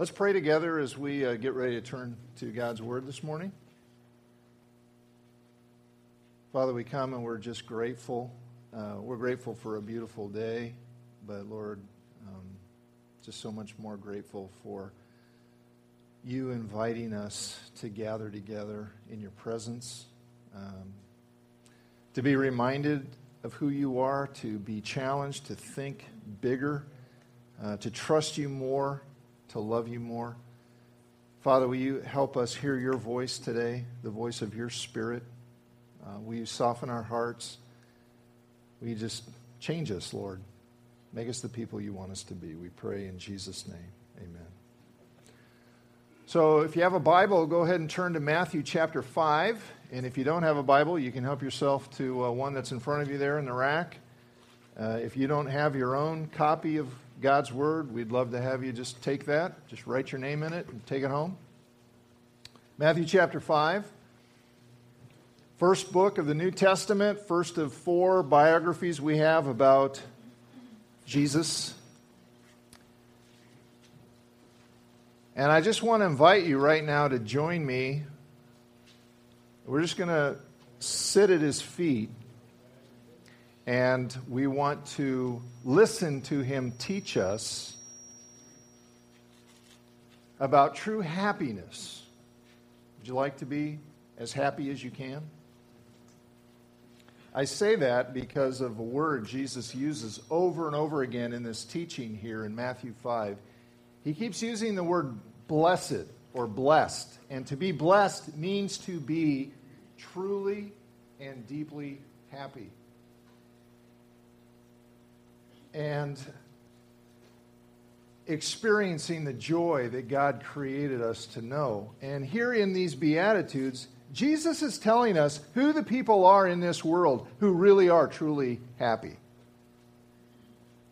Let's pray together as we uh, get ready to turn to God's Word this morning. Father, we come and we're just grateful. Uh, we're grateful for a beautiful day, but Lord, um, just so much more grateful for you inviting us to gather together in your presence, um, to be reminded of who you are, to be challenged to think bigger, uh, to trust you more to love you more. Father, will you help us hear your voice today, the voice of your Spirit? Uh, will you soften our hearts? Will you just change us, Lord? Make us the people you want us to be. We pray in Jesus' name. Amen. So, if you have a Bible, go ahead and turn to Matthew chapter 5. And if you don't have a Bible, you can help yourself to uh, one that's in front of you there in the rack. Uh, if you don't have your own copy of God's Word, we'd love to have you just take that, just write your name in it, and take it home. Matthew chapter 5. First book of the New Testament, first of four biographies we have about Jesus. And I just want to invite you right now to join me. We're just going to sit at his feet and we want to listen to him teach us about true happiness. Would you like to be as happy as you can? I say that because of a word Jesus uses over and over again in this teaching here in Matthew 5. He keeps using the word blessed or blessed. And to be blessed means to be truly and deeply happy and experiencing the joy that God created us to know. And here in these Beatitudes, Jesus is telling us who the people are in this world who really are truly happy.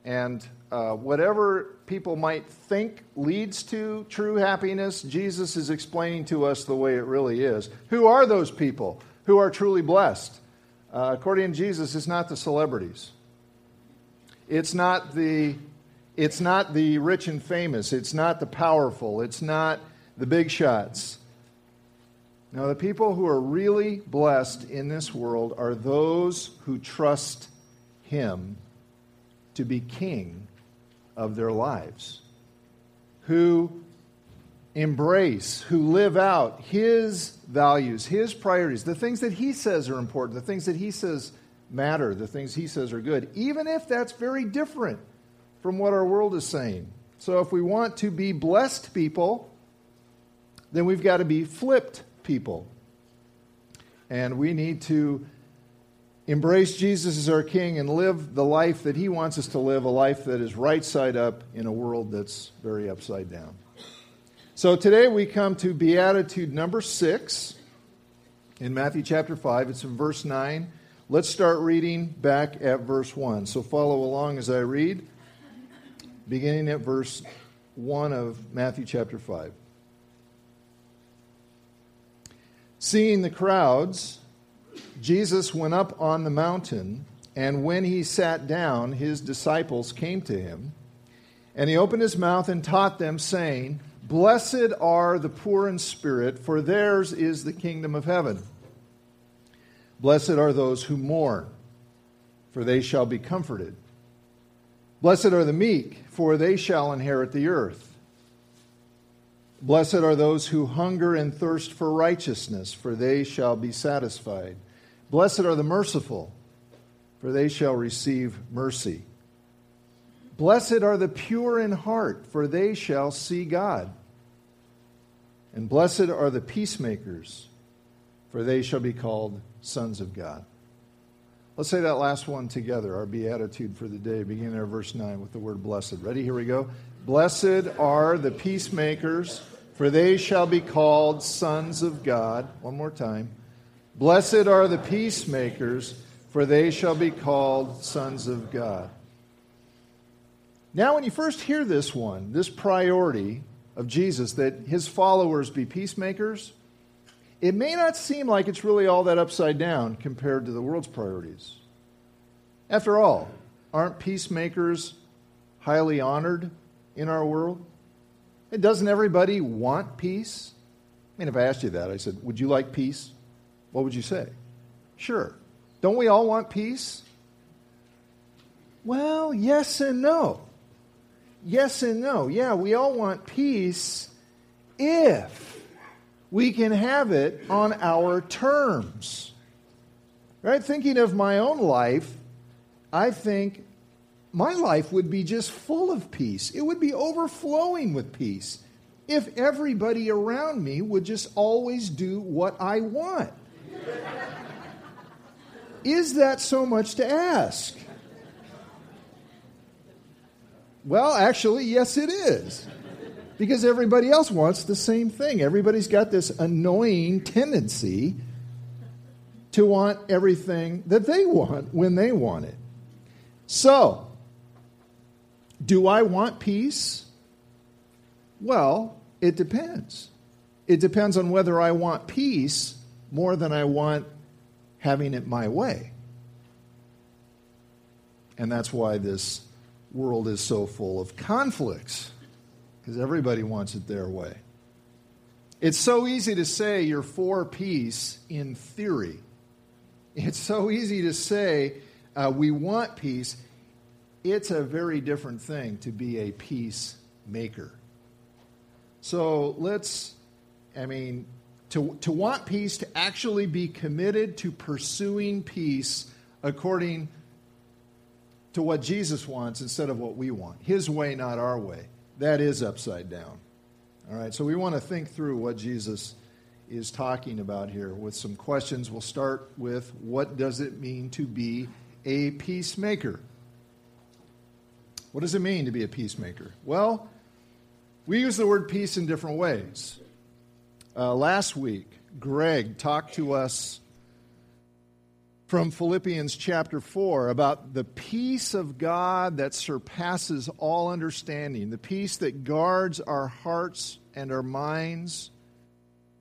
And uh, whatever people might think leads to true happiness, Jesus is explaining to us the way it really is. Who are those people who are truly blessed? Uh, according to Jesus, it's not the celebrities. It's not the it's not the rich and famous. It's not the powerful. It's not the big shots. Now, the people who are really blessed in this world are those who trust Him to be king of their lives, who embrace, who live out His values, His priorities, the things that He says are important, the things that He says matter, the things he says are good, even if that's very different from what our world is saying. So if we want to be blessed people, then we've got to be flipped people. And we need to embrace Jesus as our King and live the life that He wants us to live, a life that is right side up in a world that's very upside down. So today we come to Beatitude number six in Matthew chapter 5. It's in verse 9. Let's start reading back at verse 1. So follow along as I read, beginning at verse 1 of Matthew chapter 5. Seeing the crowds, Jesus went up on the mountain, and when he sat down, his disciples came to him. And he opened his mouth and taught them, saying, Blessed are the poor in spirit, for theirs is the kingdom of heaven. Blessed are those who mourn, for they shall be comforted. Blessed are the meek, for they shall inherit the earth. Blessed are those who hunger and thirst for righteousness, for they shall be satisfied. Blessed are the merciful, for they shall receive mercy. Blessed are the pure in heart, for they shall see God. And blessed are the peacemakers, for they shall be called sons of God. Let's say that last one together, our beatitude for the day, beginning at verse 9 with the word blessed. Ready? Here we go. Blessed are the peacemakers, for they shall be called sons of God. One more time. Blessed are the peacemakers, for they shall be called sons of God. Now, when you first hear this one, this priority of Jesus, that his followers be peacemakers, it may not seem like it's really all that upside down compared to the world's priorities. After all, aren't peacemakers highly honored in our world? And doesn't everybody want peace? I mean, if I asked you that, I said, Would you like peace? What would you say? Sure. Don't we all want peace? Well, yes and no. Yes and no. Yeah, we all want peace if we can have it on our terms. Right? Thinking of my own life, I think my life would be just full of peace. It would be overflowing with peace if everybody around me would just always do what I want. Is that so much to ask? Well, actually, yes, it is. Because everybody else wants the same thing. Everybody's got this annoying tendency to want everything that they want when they want it. So, do I want peace? Well, it depends. It depends on whether I want peace more than I want having it my way. And that's why this world is so full of conflicts, because everybody wants it their way. It's so easy to say you're for peace in theory. It's so easy to say uh, we want peace. It's a very different thing to be a peacemaker. So let's, I mean, to, to want peace, to actually be committed to pursuing peace according to what Jesus wants instead of what we want. His way, not our way. That is upside down. All right, so we want to think through what Jesus is talking about here with some questions. We'll start with what does it mean to be a peacemaker? What does it mean to be a peacemaker? Well, we use the word peace in different ways. Uh, last week, Greg talked to us from Philippians chapter 4 about the peace of God that surpasses all understanding, the peace that guards our hearts and our minds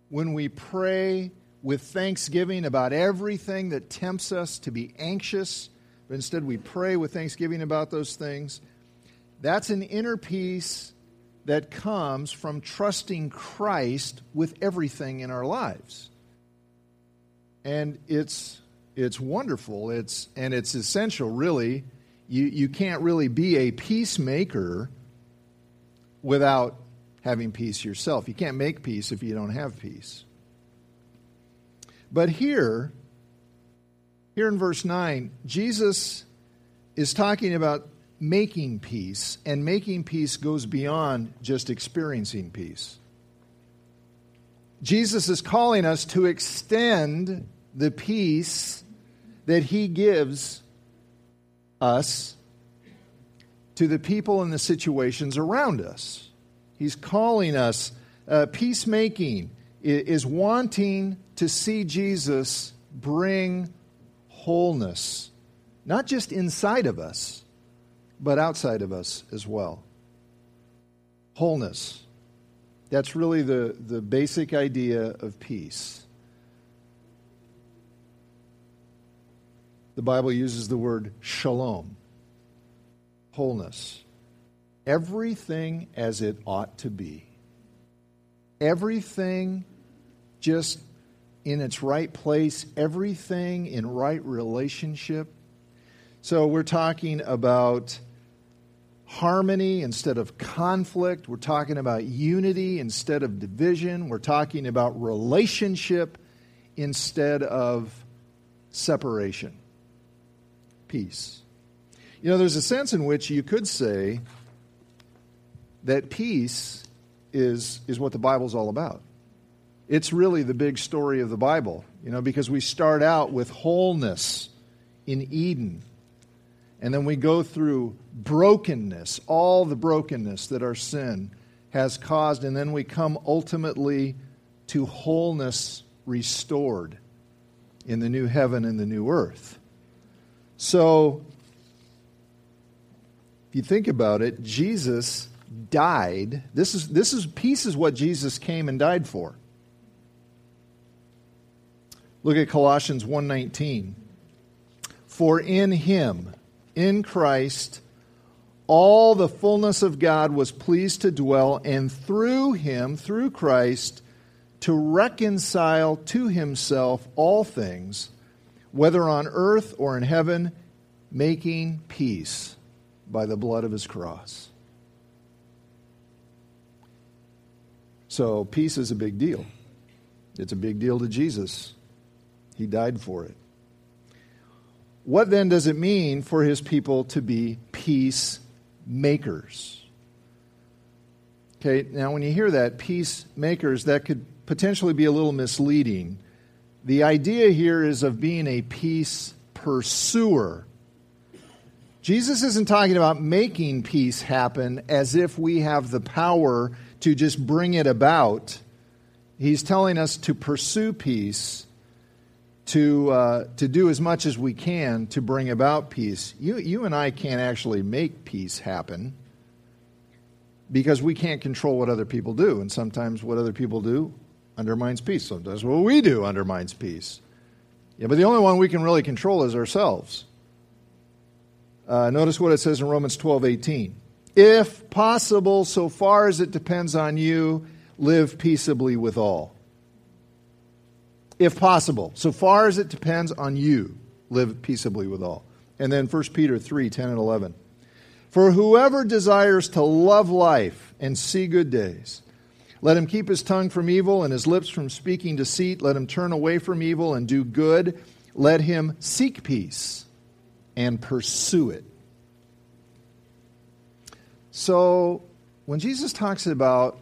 when we pray with thanksgiving about everything that tempts us to be anxious, but instead we pray with thanksgiving about those things. That's an inner peace that comes from trusting Christ with everything in our lives. And it's it's wonderful. It's and it's essential really. You you can't really be a peacemaker without having peace yourself. You can't make peace if you don't have peace. But here, here in verse 9, Jesus is talking about making peace, and making peace goes beyond just experiencing peace. Jesus is calling us to extend the peace that he gives us to the people and the situations around us. He's calling us, uh, peacemaking is wanting to see Jesus bring wholeness, not just inside of us, but outside of us as well. Wholeness. That's really the, the basic idea of peace. The Bible uses the word shalom, wholeness. Everything as it ought to be. Everything just in its right place, everything in right relationship. So we're talking about harmony instead of conflict. We're talking about unity instead of division. We're talking about relationship instead of separation. Peace. You know, there's a sense in which you could say that peace is, is what the Bible's all about. It's really the big story of the Bible, you know, because we start out with wholeness in Eden and then we go through brokenness, all the brokenness that our sin has caused, and then we come ultimately to wholeness restored in the new heaven and the new earth. So, if you think about it, Jesus died. This is, this is peace is what Jesus came and died for. Look at Colossians 1:19. For in him in Christ, all the fullness of God was pleased to dwell, and through him, through Christ, to reconcile to himself all things, whether on earth or in heaven, making peace by the blood of his cross. So, peace is a big deal. It's a big deal to Jesus. He died for it. What then does it mean for his people to be peacemakers? Okay, now when you hear that, peacemakers, that could potentially be a little misleading. The idea here is of being a peace pursuer. Jesus isn't talking about making peace happen as if we have the power to just bring it about. He's telling us to pursue peace to, uh, to do as much as we can to bring about peace. You, you and I can't actually make peace happen because we can't control what other people do. And sometimes what other people do undermines peace. Sometimes what we do undermines peace. Yeah, but the only one we can really control is ourselves. Uh, notice what it says in Romans 12 18. If possible, so far as it depends on you, live peaceably with all if possible. So far as it depends on you, live peaceably with all. And then 1 Peter 3 10 and 11. For whoever desires to love life and see good days, let him keep his tongue from evil and his lips from speaking deceit. Let him turn away from evil and do good. Let him seek peace and pursue it. So, when Jesus talks about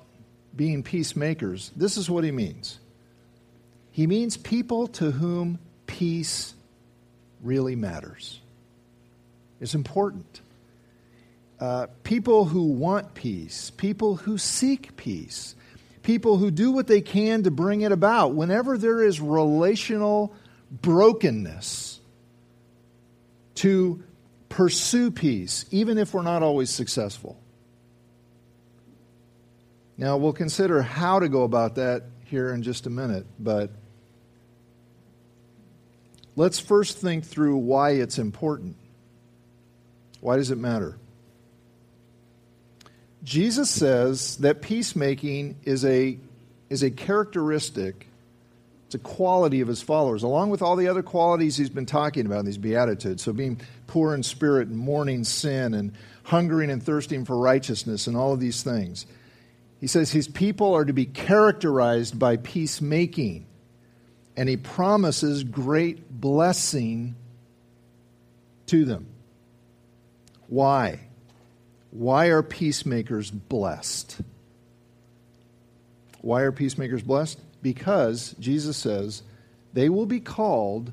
being peacemakers, this is what he means. He means people to whom peace really matters. It's important. Uh, people who want peace, people who seek peace, people who do what they can to bring it about. Whenever there is relational brokenness, to pursue peace, even if we're not always successful. Now, we'll consider how to go about that here in just a minute, but Let's first think through why it's important. Why does it matter? Jesus says that peacemaking is a, is a characteristic, it's a quality of his followers, along with all the other qualities he's been talking about in these Beatitudes. So, being poor in spirit and mourning sin and hungering and thirsting for righteousness and all of these things. He says his people are to be characterized by peacemaking and he promises great blessing to them. Why? Why are peacemakers blessed? Why are peacemakers blessed? Because Jesus says they will be called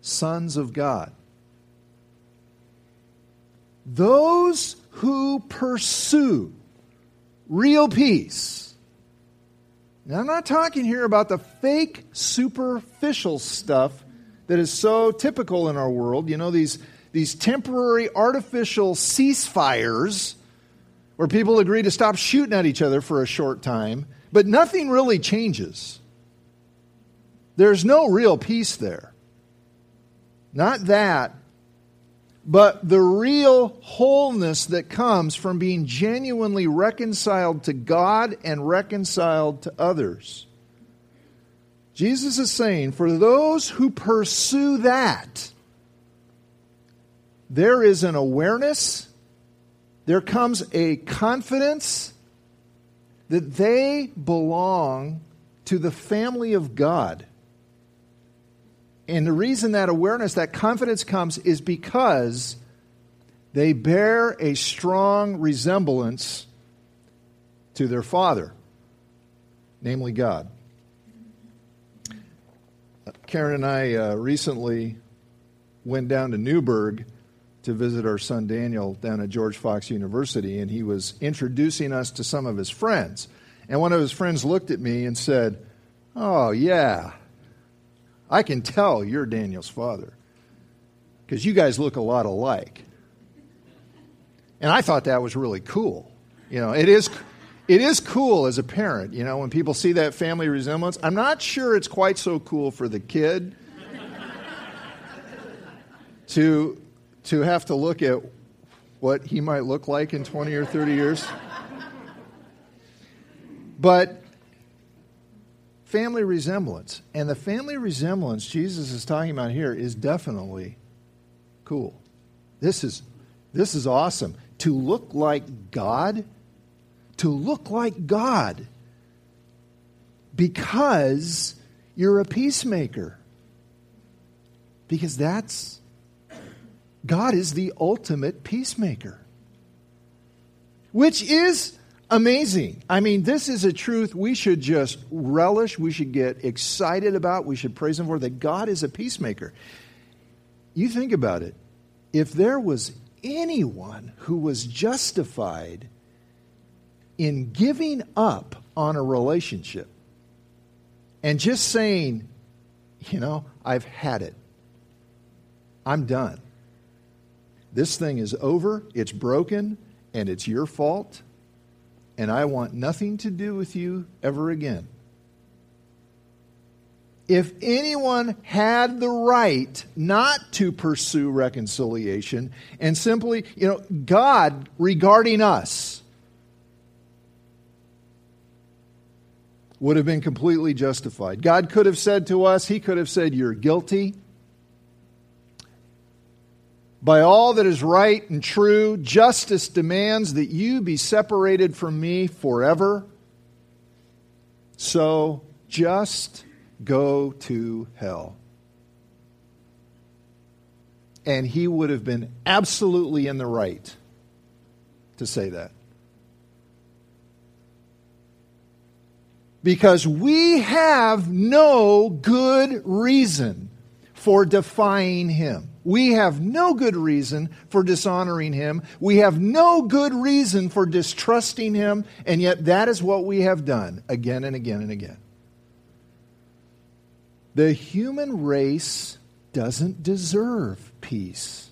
sons of God. Those who pursue real peace now, I'm not talking here about the fake, superficial stuff that is so typical in our world. You know, these, these temporary, artificial ceasefires where people agree to stop shooting at each other for a short time, but nothing really changes. There's no real peace there. Not that, but the real wholeness that comes from being genuinely reconciled to God and reconciled to others. Jesus is saying, for those who pursue that, there is an awareness, there comes a confidence that they belong to the family of God. And the reason that awareness, that confidence comes is because they bear a strong resemblance to their Father, namely God. Karen and I uh, recently went down to Newberg to visit our son Daniel down at George Fox University, and he was introducing us to some of his friends. And one of his friends looked at me and said, Oh, yeah, I can tell you're Daniel's father because you guys look a lot alike. And I thought that was really cool. You know, it is, it is cool as a parent, you know, when people see that family resemblance. I'm not sure it's quite so cool for the kid to, to have to look at what he might look like in 20 or 30 years. But family resemblance. And the family resemblance Jesus is talking about here is definitely cool. This is, this is awesome. To look like God, to look like God because you're a peacemaker. Because that's, God is the ultimate peacemaker. Which is amazing. I mean, this is a truth we should just relish, we should get excited about, we should praise Him for that God is a peacemaker. You think about it. If there was anyone who was justified in giving up on a relationship and just saying, you know, I've had it, I'm done. This thing is over, it's broken, and it's your fault and I want nothing to do with you ever again. If anyone had the right not to pursue reconciliation and simply, you know, God regarding us would have been completely justified. God could have said to us, He could have said, You're guilty by all that is right and true, justice demands that you be separated from me forever. So just go to hell. And he would have been absolutely in the right to say that. Because we have no good reason for defying him. We have no good reason for dishonoring him. We have no good reason for distrusting him, and yet that is what we have done again and again and again. The human race doesn't deserve peace.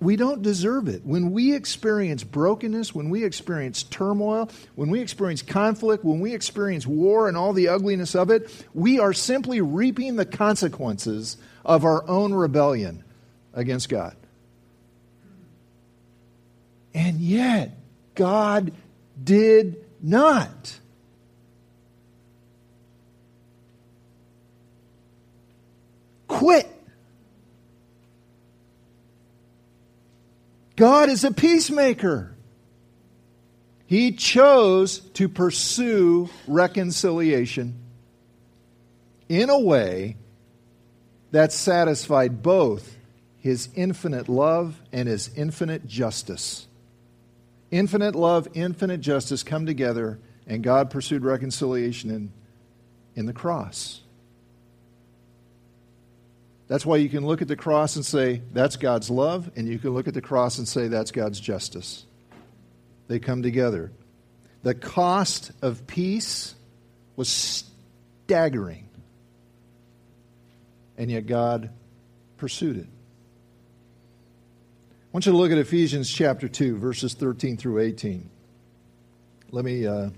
We don't deserve it. When we experience brokenness, when we experience turmoil, when we experience conflict, when we experience war and all the ugliness of it, we are simply reaping the consequences of our own rebellion against God. And yet, God did not. Quit. God is a peacemaker. He chose to pursue reconciliation in a way that satisfied both his infinite love and his infinite justice. Infinite love, infinite justice come together, and God pursued reconciliation in, in the cross. That's why you can look at the cross and say, that's God's love, and you can look at the cross and say, that's God's justice. They come together. The cost of peace was staggering and yet God pursued it. I want you to look at Ephesians chapter 2, verses 13 through 18. Let me uh,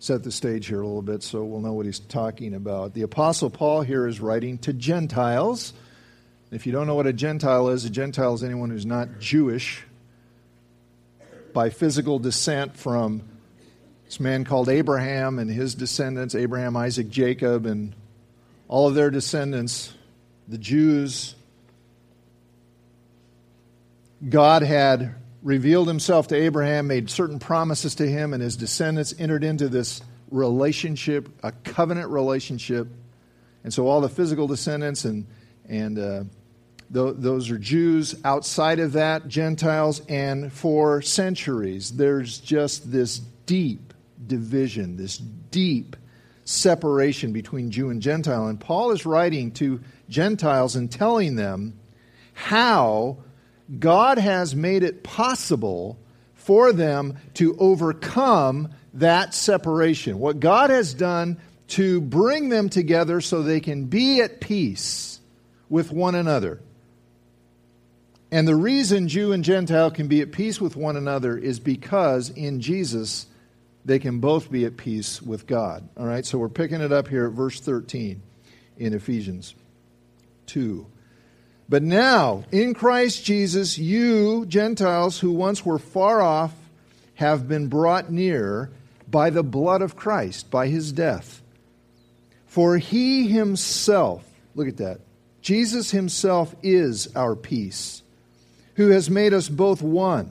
set the stage here a little bit so we'll know what he's talking about. The Apostle Paul here is writing to Gentiles. If you don't know what a Gentile is, a Gentile is anyone who's not Jewish by physical descent from this man called Abraham and his descendants Abraham, Isaac, Jacob, and all of their descendants, the Jews, God had revealed himself to Abraham, made certain promises to him, and his descendants entered into this relationship, a covenant relationship. And so all the physical descendants and, and uh, th- those are Jews. Outside of that, Gentiles. And for centuries, there's just this deep division, this deep separation between Jew and Gentile. And Paul is writing to Gentiles and telling them how God has made it possible for them to overcome that separation. What God has done to bring them together so they can be at peace with one another. And the reason Jew and Gentile can be at peace with one another is because in Jesus they can both be at peace with God. All right, so we're picking it up here at verse 13 in Ephesians 2. But now, in Christ Jesus, you, Gentiles who once were far off, have been brought near by the blood of Christ, by his death. For he himself, look at that, Jesus himself is our peace, who has made us both one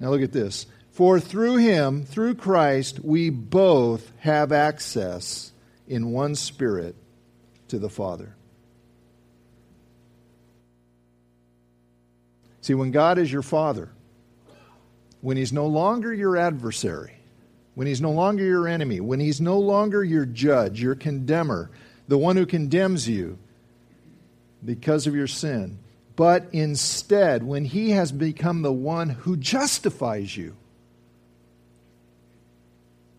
Now look at this. For through him, through Christ, we both have access in one spirit to the Father. See, when God is your Father, when He's no longer your adversary, when He's no longer your enemy, when He's no longer your judge, your condemner, the one who condemns you because of your sin, but instead, when He has become the one who justifies you,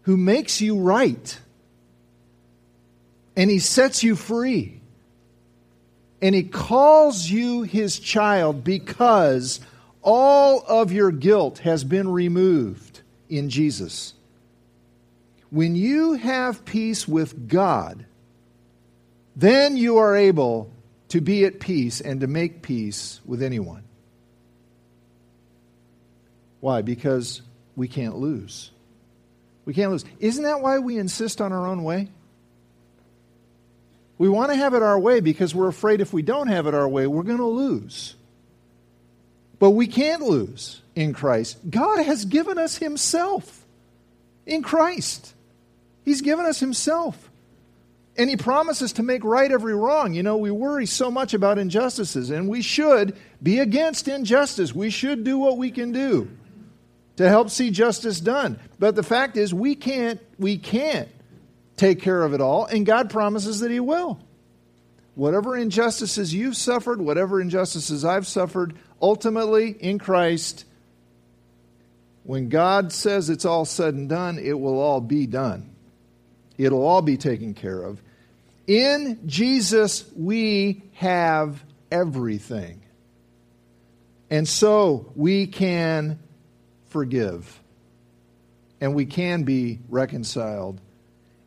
who makes you right, and He sets you free, and He calls you His child because all of your guilt has been removed in Jesus. When you have peace with God, then you are able to be at peace and to make peace with anyone. Why? Because we can't lose. We can't lose. Isn't that why we insist on our own way? We want to have it our way because we're afraid if we don't have it our way, we're going to lose. But we can't lose in Christ. God has given us Himself in Christ. He's given us Himself. And he promises to make right every wrong. You know, we worry so much about injustices, and we should be against injustice. We should do what we can do to help see justice done. But the fact is, we can't, we can't take care of it all, and God promises that He will. Whatever injustices you've suffered, whatever injustices I've suffered, ultimately in Christ, when God says it's all said and done, it will all be done. It'll all be taken care of. In Jesus, we have everything. And so we can forgive. And we can be reconciled.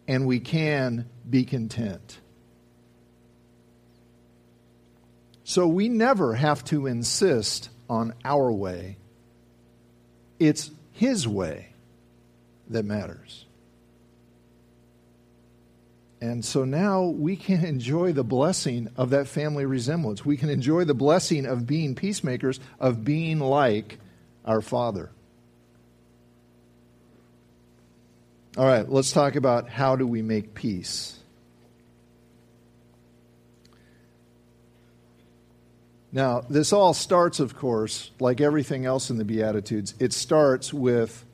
And we can be content. So we never have to insist on our way. It's His way that matters. And so now we can enjoy the blessing of that family resemblance. We can enjoy the blessing of being peacemakers, of being like our Father. All right, let's talk about how do we make peace. Now, this all starts, of course, like everything else in the Beatitudes, it starts with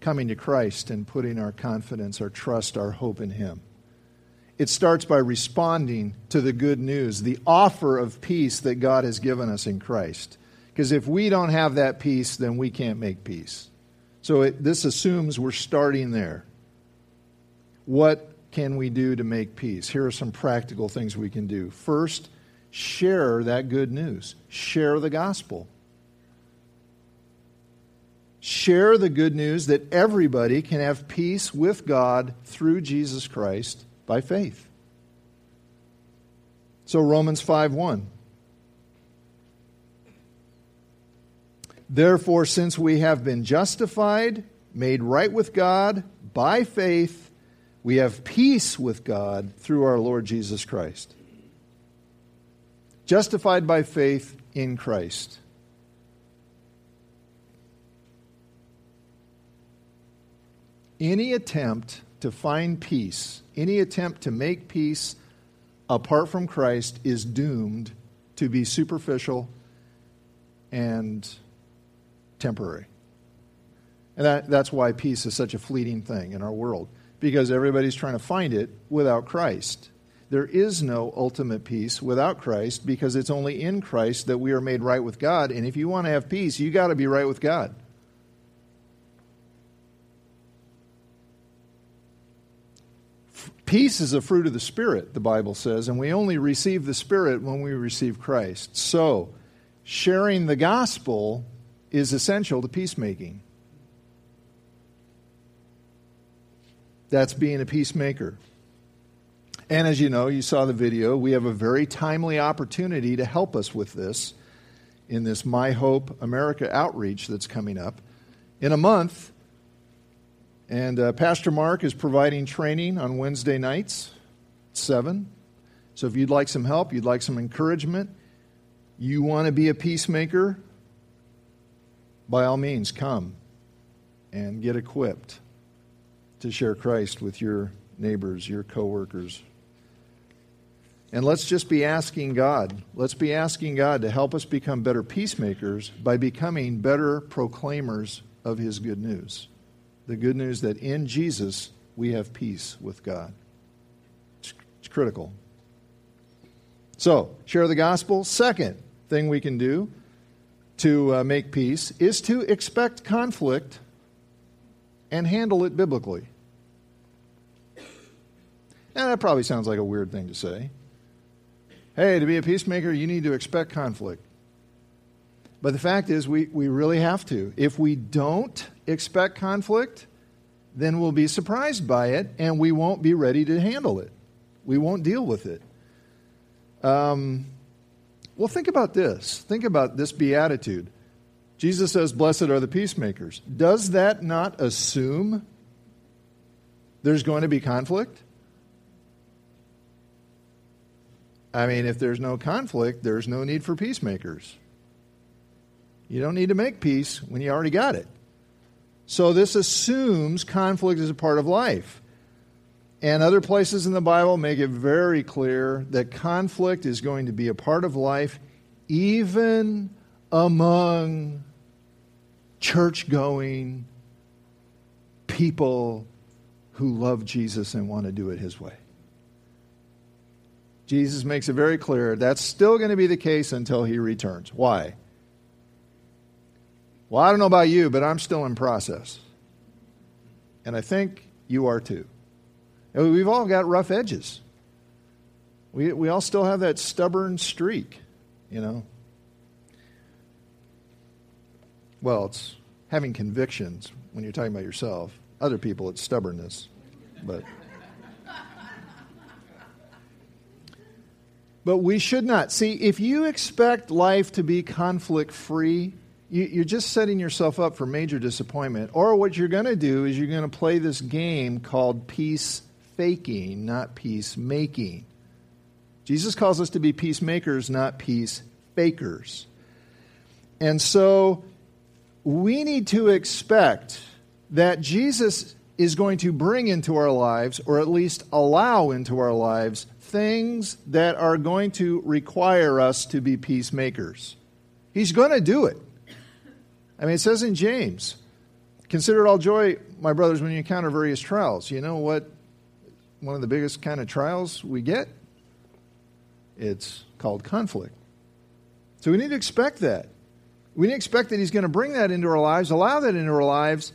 coming to Christ and putting our confidence, our trust, our hope in Him it starts by responding to the good news, the offer of peace that God has given us in Christ. Because if we don't have that peace, then we can't make peace. So it, this assumes we're starting there. What can we do to make peace? Here are some practical things we can do. First, share that good news, share the gospel. Share the good news that everybody can have peace with God through Jesus Christ by faith. So Romans 5 1. Therefore, since we have been justified, made right with God by faith, we have peace with God through our Lord Jesus Christ. Justified by faith in Christ. Any attempt to find peace, any attempt to make peace apart from Christ is doomed to be superficial and temporary. And that, that's why peace is such a fleeting thing in our world, because everybody's trying to find it without Christ. There is no ultimate peace without Christ because it's only in Christ that we are made right with God. And if you want to have peace, you got to be right with God. Peace is a fruit of the Spirit, the Bible says, and we only receive the Spirit when we receive Christ. So, sharing the gospel is essential to peacemaking. That's being a peacemaker. And as you know, you saw the video, we have a very timely opportunity to help us with this in this My Hope America outreach that's coming up. In a month, and uh, Pastor Mark is providing training on Wednesday nights, 7. So if you'd like some help, you'd like some encouragement, you want to be a peacemaker, by all means, come and get equipped to share Christ with your neighbors, your coworkers, and let's just be asking God. Let's be asking God to help us become better peacemakers by becoming better proclaimers of His good news. The good news that in Jesus we have peace with God. It's, it's critical. So, share the gospel. Second thing we can do to uh, make peace is to expect conflict and handle it biblically. Now, that probably sounds like a weird thing to say. Hey, to be a peacemaker, you need to expect conflict. But the fact is, we, we really have to. If we don't expect conflict, then we'll be surprised by it and we won't be ready to handle it. We won't deal with it. Um, well, think about this. Think about this beatitude. Jesus says, Blessed are the peacemakers. Does that not assume there's going to be conflict? I mean, if there's no conflict, there's no need for peacemakers. You don't need to make peace when you already got it. So this assumes conflict is a part of life. And other places in the Bible make it very clear that conflict is going to be a part of life, even among church going people who love Jesus and want to do it his way. Jesus makes it very clear that's still going to be the case until he returns. Why? Well, I don't know about you, but I'm still in process. And I think you are too. We've all got rough edges. We, we all still have that stubborn streak, you know. Well, it's having convictions when you're talking about yourself. Other people, it's stubbornness. But. But we should not. See, if you expect life to be conflict free, you, are just setting yourself up for major disappointment. Or what you're going to do is you're going to play this game called peace faking, not peace making. Jesus calls us to be peacemakers, not peace fakers. And so we need to expect that Jesus is going to bring into our lives, or at least allow into our lives, things that are going to require us to be peacemakers. He's going to do it. I mean, it says in James, consider it all joy, my brothers, when you encounter various trials. You know what? One of the biggest kind of trials we get? It's called conflict. So we need to expect that. We need to expect that He's going to bring that into our lives, allow that into our lives,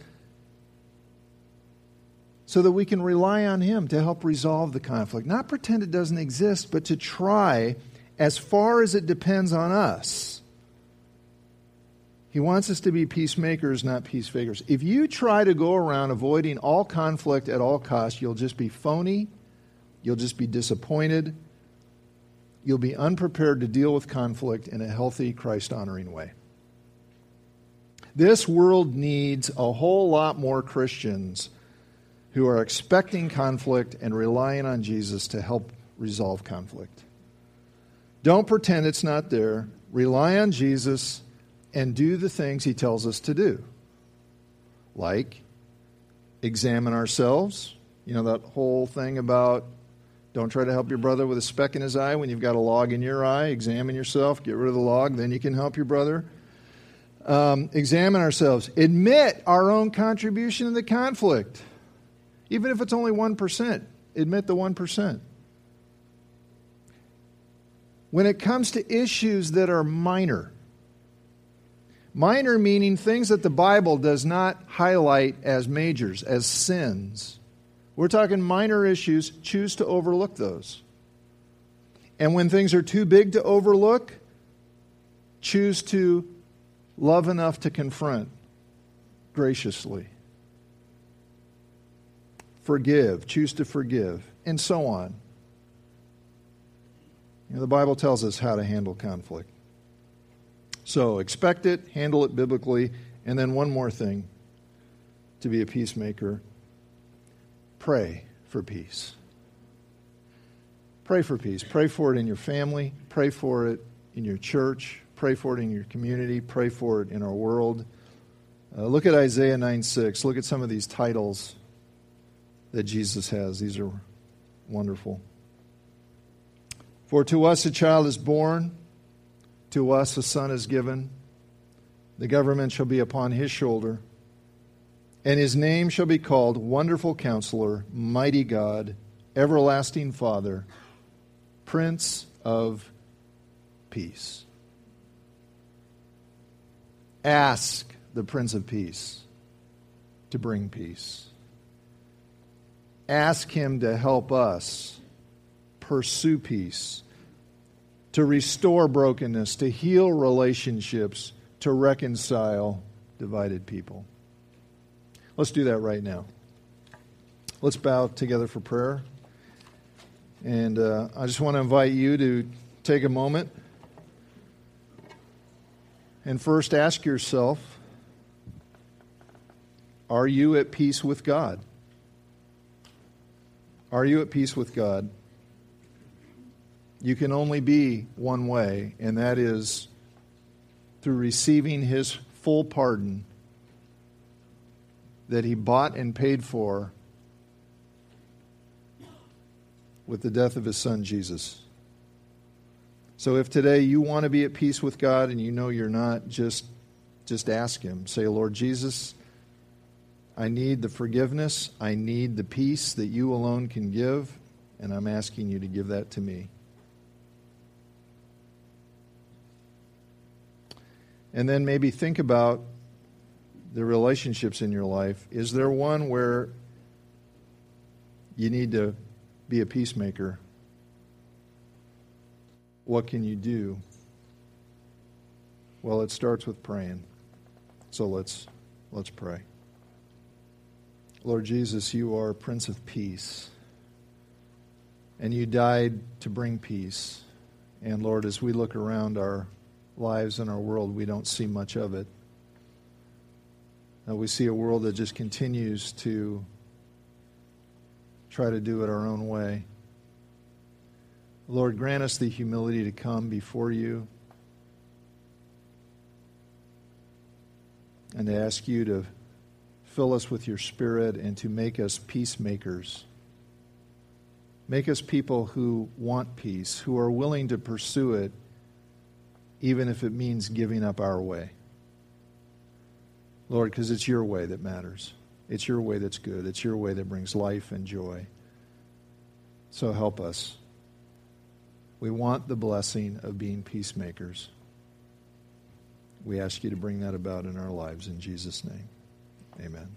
so that we can rely on Him to help resolve the conflict. Not pretend it doesn't exist, but to try as far as it depends on us. He wants us to be peacemakers, not peace peacefakers. If you try to go around avoiding all conflict at all costs, you'll just be phony, you'll just be disappointed, you'll be unprepared to deal with conflict in a healthy, Christ honoring way. This world needs a whole lot more Christians who are expecting conflict and relying on Jesus to help resolve conflict. Don't pretend it's not there. Rely on Jesus and do the things he tells us to do. Like examine ourselves. You know that whole thing about don't try to help your brother with a speck in his eye when you've got a log in your eye. Examine yourself, get rid of the log, then you can help your brother. Um, examine ourselves. Admit our own contribution in the conflict. Even if it's only 1%, admit the 1%. when it comes to issues that are minor. Minor meaning things that the Bible does not highlight as majors, as sins. We're talking minor issues, choose to overlook those. And when things are too big to overlook, choose to love enough to confront graciously. Forgive, choose to forgive, and so on. You know, the Bible tells us how to handle conflict. So expect it, handle it biblically, and then one more thing to be a peacemaker pray for peace. Pray for peace. Pray for it in your family, pray for it in your church, pray for it in your community, pray for it in our world. Uh, look at Isaiah 9 6. Look at some of these titles that Jesus has. These are wonderful. For to us a child is born, to us a son is given. The government shall be upon his shoulder, and his name shall be called Wonderful Counselor, Mighty God, Everlasting Father, Prince of Peace. Ask the Prince of Peace to bring peace. Ask him to help us pursue peace to restore brokenness, to heal relationships, to reconcile divided people. Let's do that right now. Let's bow together for prayer. And uh, I just want to invite you to take a moment and first ask yourself Are you at peace with God? Are you at peace with God? You can only be one way, and that is through receiving his full pardon that he bought and paid for with the death of his son Jesus. So if today you want to be at peace with God and you know you're not, just just ask him. Say, "Lord Jesus, I need the forgiveness, I need the peace that you alone can give, and I'm asking you to give that to me." And then maybe think about the relationships in your life. Is there one where you need to be a peacemaker? What can you do? Well, it starts with praying. So let's let's pray. Lord Jesus, you are Prince of Peace. And you died to bring peace. And Lord, as we look around our lives in our world, we don't see much of it. Uh, we see a world that just continues to try to do it our own way. Lord, grant us the humility to come before you and to ask you to fill us with your spirit and to make us peacemakers. Make us people who want peace, who are willing to pursue it even if it means giving up our way. Lord, because it's your way that matters. It's your way that's good. It's your way that brings life and joy. So help us. We want the blessing of being peacemakers. We ask you to bring that about in our lives in Jesus' name. Amen.